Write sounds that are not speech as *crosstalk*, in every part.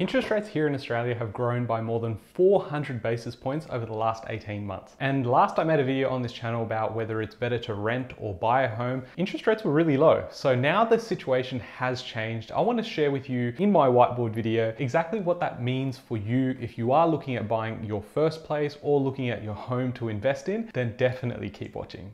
Interest rates here in Australia have grown by more than 400 basis points over the last 18 months. And last I made a video on this channel about whether it's better to rent or buy a home, interest rates were really low. So now the situation has changed. I want to share with you in my whiteboard video exactly what that means for you if you are looking at buying your first place or looking at your home to invest in, then definitely keep watching.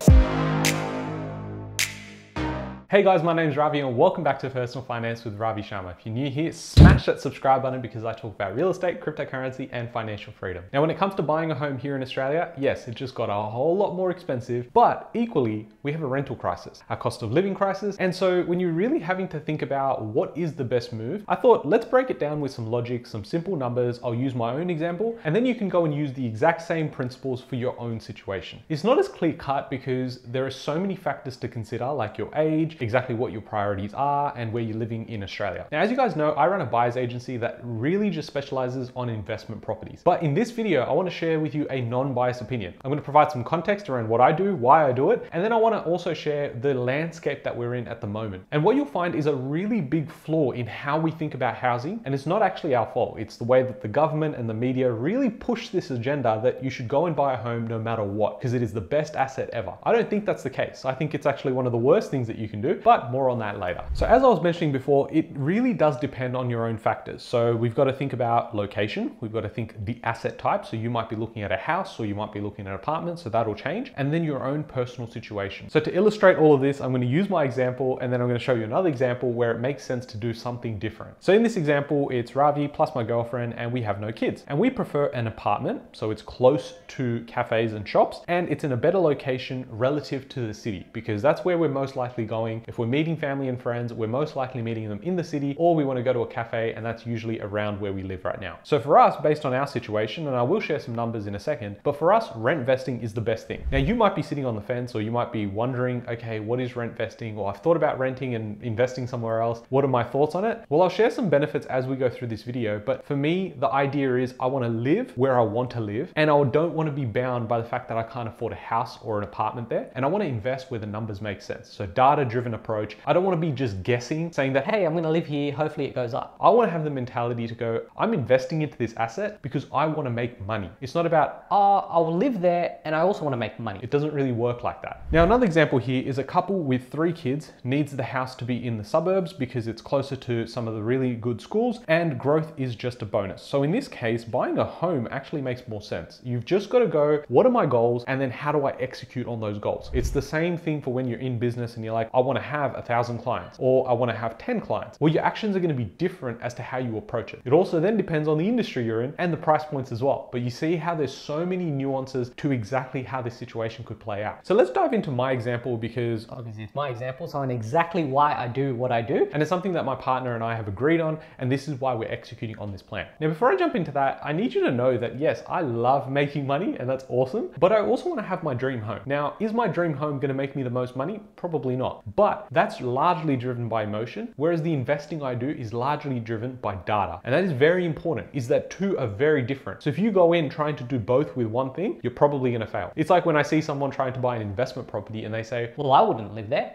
Hey guys, my name is Ravi and welcome back to Personal Finance with Ravi Sharma. If you're new here, smash that subscribe button because I talk about real estate, cryptocurrency, and financial freedom. Now, when it comes to buying a home here in Australia, yes, it just got a whole lot more expensive, but equally, we have a rental crisis, a cost of living crisis. And so when you're really having to think about what is the best move, I thought let's break it down with some logic, some simple numbers. I'll use my own example, and then you can go and use the exact same principles for your own situation. It's not as clear cut because there are so many factors to consider, like your age, exactly what your priorities are and where you're living in Australia. Now, as you guys know, I run a buyer's agency that really just specializes on investment properties. But in this video, I wanna share with you a non-biased opinion. I'm gonna provide some context around what I do, why I do it, and then I wanna also share the landscape that we're in at the moment. And what you'll find is a really big flaw in how we think about housing, and it's not actually our fault. It's the way that the government and the media really push this agenda that you should go and buy a home no matter what, because it is the best asset ever. I don't think that's the case. I think it's actually one of the worst things that you can do, but more on that later. So as I was mentioning before, it really does depend on your own factors. So we've got to think about location, we've got to think the asset type. So you might be looking at a house or you might be looking at an apartment, so that'll change. And then your own personal situation. So to illustrate all of this, I'm going to use my example and then I'm going to show you another example where it makes sense to do something different. So in this example, it's Ravi plus my girlfriend and we have no kids. And we prefer an apartment, so it's close to cafes and shops and it's in a better location relative to the city because that's where we're most likely going if we're meeting family and friends, we're most likely meeting them in the city or we want to go to a cafe and that's usually around where we live right now. So for us, based on our situation, and I will share some numbers in a second, but for us, rent vesting is the best thing. Now you might be sitting on the fence or you might be wondering, okay, what is rent vesting? Or I've thought about renting and investing somewhere else. What are my thoughts on it? Well, I'll share some benefits as we go through this video, but for me, the idea is I want to live where I want to live and I don't want to be bound by the fact that I can't afford a house or an apartment there. And I want to invest where the numbers make sense. So data driven approach. I don't want to be just guessing, saying that, hey, I'm gonna live here, hopefully it goes up. I wanna have the mentality to go, I'm investing into this asset because I wanna make money. It's not about, oh, I'll live there and I also wanna make money. It doesn't really work like that. Now, another example here is a couple with three kids needs the house to be in the suburbs because it's closer to some of the really good schools and growth is just a bonus. So in this case, buying a home actually makes more sense. You've just gotta go, what are my goals? And then how do I execute on those goals? It's the same thing for when you're in business and you're like, I wanna have a thousand clients or I wanna have 10 clients. Well, your actions are gonna be different as to how you approach it. It also then depends on the industry you're in and the price points as well. But you see how there's so many nuances to exactly how this situation could play out. So let's dive into my example because obviously it's my example, so I know exactly why I do what I do. And it's something that my partner and I have agreed on, and this is why we're executing on this plan. Now, before I jump into that, I need you to know that yes, I love making money and that's awesome, but I also wanna have my dream home. Now, is my dream home gonna make me the most money? Probably not. But that's largely driven by emotion, whereas the investing I do is largely driven by data. And that is very important, is that two are very different. So if you go in trying to do both with one thing, you're probably gonna fail. It's like when I see someone trying to buy an investment property and they say, well, I wouldn't live there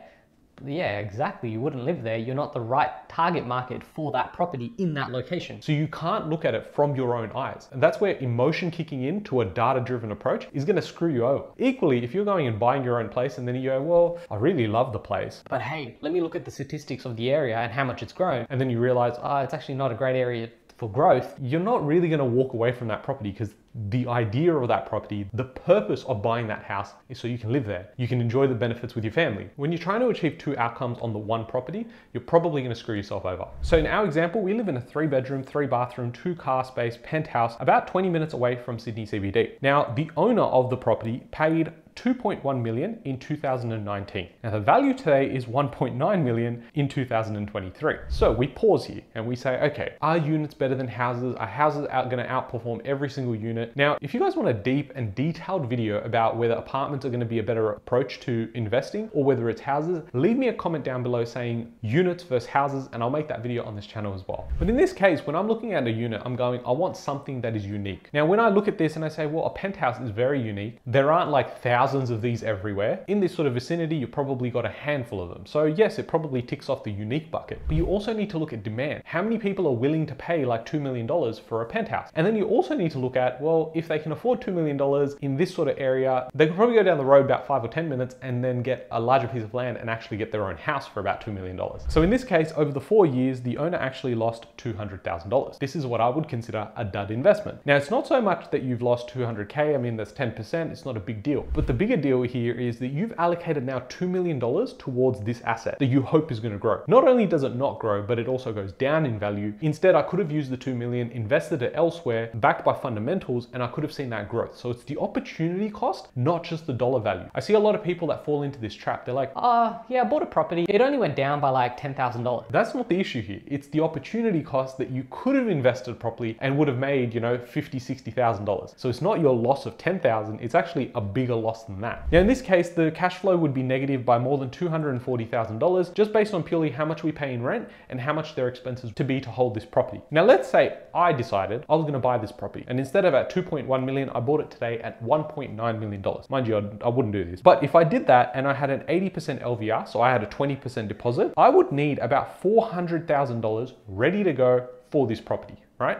yeah, exactly. You wouldn't live there. You're not the right target market for that property in that location. So you can't look at it from your own eyes. And that's where emotion kicking in to a data driven approach is going to screw you over. Equally, if you're going and buying your own place and then you go, well, I really love the place. But hey, let me look at the statistics of the area and how much it's grown. And then you realize, ah, oh, it's actually not a great area for growth, you're not really going to walk away from that property because the idea of that property, the purpose of buying that house is so you can live there. You can enjoy the benefits with your family. When you're trying to achieve two outcomes on the one property, you're probably going to screw yourself over. So in our example, we live in a three bedroom, three bathroom, two car space penthouse about 20 minutes away from Sydney CBD. Now, the owner of the property paid 2.1 million in 2019. Now the value today is 1.9 million in 2023. So we pause here and we say, okay, are units better than houses? Are houses out going to outperform every single unit? Unit. Now, if you guys want a deep and detailed video about whether apartments are gonna be a better approach to investing or whether it's houses, leave me a comment down below saying units versus houses and I'll make that video on this channel as well. But in this case, when I'm looking at a unit, I'm going, I want something that is unique. Now, when I look at this and I say, well, a penthouse is very unique, there aren't like thousands of these everywhere. In this sort of vicinity, you've probably got a handful of them. So yes, it probably ticks off the unique bucket, but you also need to look at demand. How many people are willing to pay like $2 million for a penthouse? And then you also need to look at, well, if they can afford $2 million in this sort of area, they could probably go down the road about five or 10 minutes and then get a larger piece of land and actually get their own house for about $2 million. So in this case, over the four years, the owner actually lost $200,000. This is what I would consider a dud investment. Now, it's not so much that you've lost 200K. I mean, that's 10%. It's not a big deal. But the bigger deal here is that you've allocated now $2 million towards this asset that you hope is going to grow. Not only does it not grow, but it also goes down in value. Instead, I could have used the 2 million, invested it elsewhere, backed by fundamentals, and I could have seen that growth. So it's the opportunity cost, not just the dollar value. I see a lot of people that fall into this trap. They're like, Uh, yeah, I bought a property. It only went down by like $10,000. that's not the issue here. It's the opportunity cost that you could have invested properly and would have made, you know, fifty, sixty thousand dollars. So it's not your loss of ten thousand. It's actually a bigger loss than that. Now in this case, the cash flow would be negative by more than two hundred and forty thousand dollars, just based on purely how much we pay in rent and how much their expenses to be to hold this property. Now let's say I decided I was going to buy this property, and instead of at two point one million, I bought it today at one point nine million dollars. Mind you, I'd, I wouldn't do this, but if I did that and I had an eighty percent LVR, so I had a twenty percent deposit, I would need about four hundred thousand dollars ready to go for this property, right?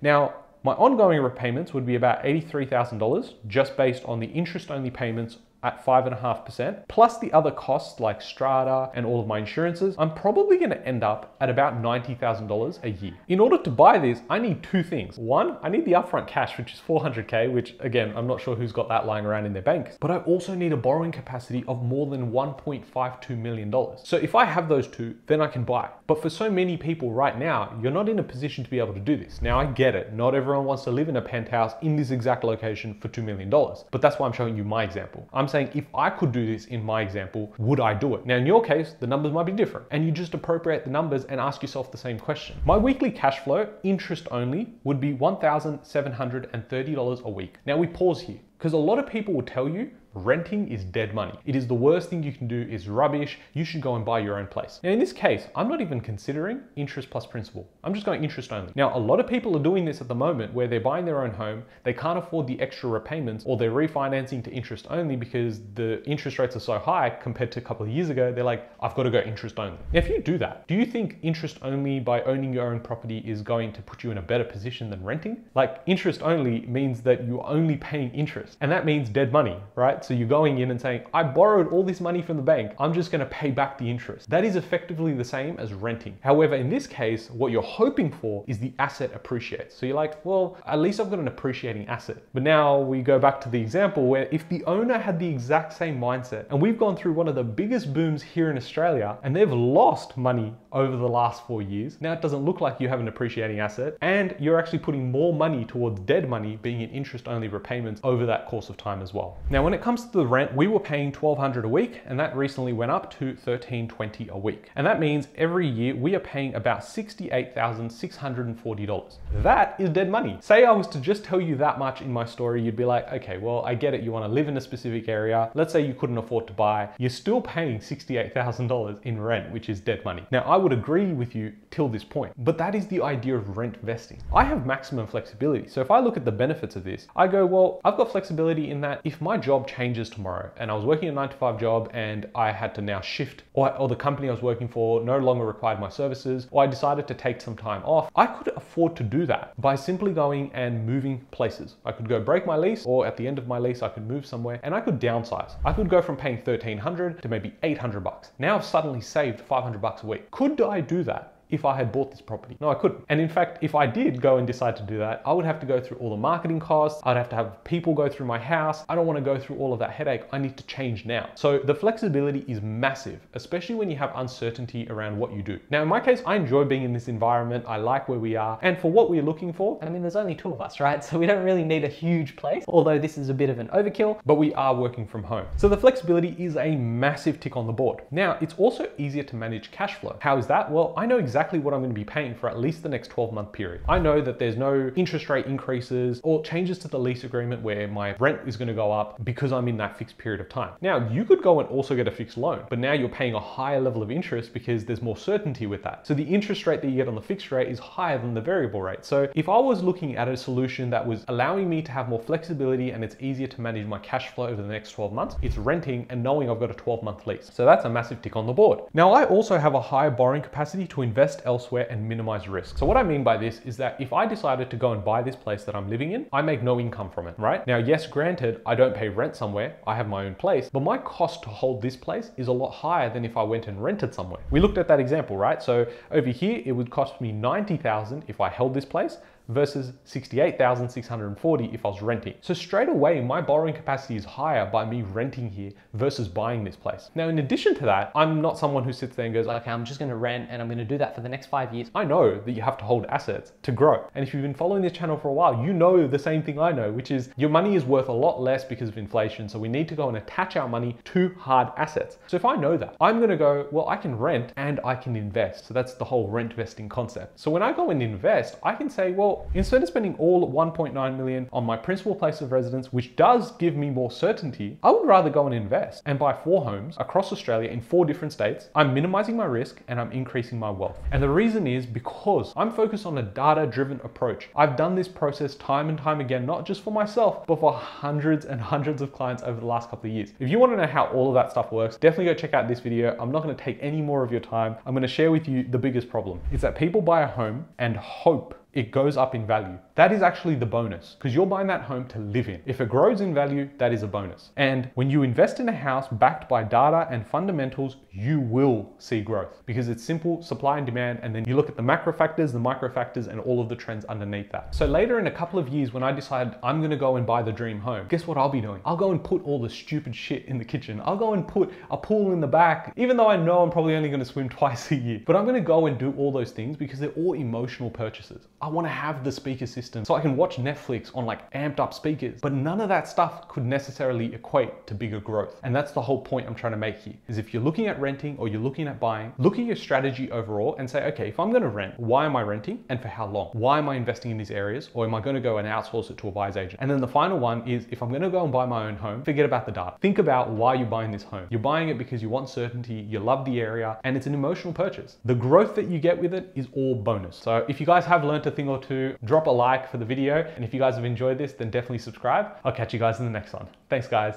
Now, my ongoing repayments would be about $83,000 just based on the interest only payments at 5.5%, plus the other costs like strata and all of my insurances, I'm probably gonna end up at about $90,000 a year. In order to buy this, I need two things. One, I need the upfront cash, which is 400K, which again, I'm not sure who's got that lying around in their banks, but I also need a borrowing capacity of more than $1.52 million. So if I have those two, then I can buy. But for so many people right now, you're not in a position to be able to do this. Now I get it, not everyone wants to live in a penthouse in this exact location for $2 million, but that's why I'm showing you my example. I'm saying if I could do this in my example, would I do it? Now, in your case, the numbers might be different, and you just appropriate the numbers and ask yourself the same question. My weekly cash flow, interest only, would be $1,730 a week. Now, we pause here because a lot of people will tell you renting is dead money. It is the worst thing you can do, is rubbish. You should go and buy your own place. Now, in this case, I'm not even considering interest plus principal. I'm just going interest only. Now, a lot of people are doing this at the moment where they're buying their own home, they can't afford the extra repayments, or they're refinancing to interest only because the interest rates are so high compared to a couple of years ago. They're like, I've got to go interest only. Now, if you do that, do you think interest only by owning your own property is going to put you in a better position than renting? Like, interest only means that you're only paying interest, and that means dead money, right? So you're going in and saying, I borrowed all this money from the bank. I'm just going to pay back the interest. That is effectively the same as renting. However, in this case, what you're hoping for is the asset appreciates. So you're like, well, at least I've got an appreciating asset. But now we go back to the example where if the owner had the exact same mindset, and we've gone through one of the biggest booms here in Australia, and they've lost money over the last four years, now it doesn't look like you have an appreciating asset, and you're actually putting more money towards dead money being in interest only repayments over that course of time as well. Now, when it comes to the rent, we were paying 1200 a week, and that recently went up to 1320 a week. And that means every year we are paying about $68,640. That is dead money. Say I was to just tell you that much in my story, you'd be like, okay, well, I get it. You want to live in a specific area. Let's say you couldn't afford to buy. You're still paying $68,000 in rent, which is dead money. Now, I would agree with you till this point, but that is the idea of rent vesting. I have maximum flexibility. So if I look at the benefits of this, I go, well, I've got flexibility in that if my job changes tomorrow and I was working a nine to five job and I had to now shift or, or the company I was working for no longer required my services or I decided to take some time off, I could afford to do that by simply going and moving places. I could go break my lease or at the end of my lease, I could move somewhere and I could downsize. I could go from paying 1300 to maybe 800 bucks. Now I've suddenly saved 500 bucks a week. Could I do that? If I had bought this property. No, I couldn't. And in fact, if I did go and decide to do that, I would have to go through all the marketing costs. I'd have to have people go through my house. I don't want to go through all of that headache. I need to change now. So the flexibility is massive, especially when you have uncertainty around what you do. Now, in my case, I enjoy being in this environment. I like where we are. And for what we're looking for, I mean, there's only two of us, right? So we don't really need a huge place, although this is a bit of an overkill. but we are working from home. So the flexibility is a massive tick on the board. Now, it's also easier to manage cash flow. How is that? Well, I know exactly exactly what I'm going to be paying for at least the next 12 month period. I know that there's no interest rate increases or changes to the lease agreement where my rent is going to go up because I'm in that fixed period of time. Now, you could go and also get a fixed loan, but now you're paying a higher level of interest because there's more certainty with that. So the interest rate that you get on the fixed rate is higher than the variable rate. So if I was looking at a solution that was allowing me to have more flexibility and it's easier to manage my cash flow over the next 12 months, it's renting and knowing I've got a 12 month lease. So that's a massive tick on the board. Now, I also have a higher borrowing capacity to invest elsewhere and minimize risk. So what I mean by this is that if I decided to go and buy this place that I'm living in, I make no income from it, right? Now, yes, granted, I don't pay rent somewhere, I have my own place, but my cost to hold this place is a lot higher than if I went and rented somewhere. We looked at that example, right? So over here, it would cost me 90,000 if I held this place versus 68,640 if I was renting. So straight away, my borrowing capacity is higher by me renting here versus buying this place. Now, in addition to that, I'm not someone who sits there and goes, Okay, I'm just gonna rent and I'm gonna do that for the next five years. I know that you have to hold assets to grow. And if you've been following this channel for a while, you know the same thing I know, which is your money is worth a lot less because of inflation. So we need to go and attach our money to hard assets. So if I know that, I'm gonna go, well, I can rent and I can invest. So that's the whole rent vesting concept. So when I go and invest, I can say, instead of spending all 1.9 million on my principal place of residence, which does give me more certainty, I would rather go and invest and buy four homes across Australia in four different states. I'm minimizing my risk and I'm increasing my wealth. And the reason is because I'm focused on a data driven approach. I've done this process time and time again, not just for myself, but for hundreds and hundreds of clients over the last couple of years. If you want to know how all of that stuff works, definitely go check out this video. I'm not going to take any more of your time. I'm going to share with you the biggest problem. It's that people buy a home and hope it goes up in value. That is actually the bonus because you're buying that home to live in. If it grows in value, that is a bonus. And when you invest in a house backed by data and fundamentals, you will see growth because it's simple supply and demand. And then you look at the macro factors, the micro factors, and all of the trends underneath that. So later in a couple of years, when I decide I'm going to go and buy the dream home, guess what I'll be doing? I'll go and put all the stupid shit in the kitchen. I'll go and put a pool in the back, even though I know I'm probably only going to swim *laughs* twice a year. But I'm going to go and do all those things because they're all emotional purchases. I want to have the speaker system so I can watch Netflix on like amped up speakers. But none of that stuff could necessarily equate to bigger growth. And that's the whole point I'm trying to make here is if you're looking at renting or you're looking at buying, look at your strategy overall and say, okay, if I'm going to rent, why am I renting and for how long? Why am I investing in these areas? Or am I going to go and outsource it to a buyer's agent? And then the final one is if I'm going to go and buy my own home, forget about the data. Think about why you're buying this home. You're buying it because you want certainty, you love the area, and it's an emotional purchase. The growth that you get with it is all bonus. So if you guys have learned a thing or two, drop a like for the video. And if you guys have enjoyed this, then definitely subscribe. I'll catch you guys in the next one. Thanks guys.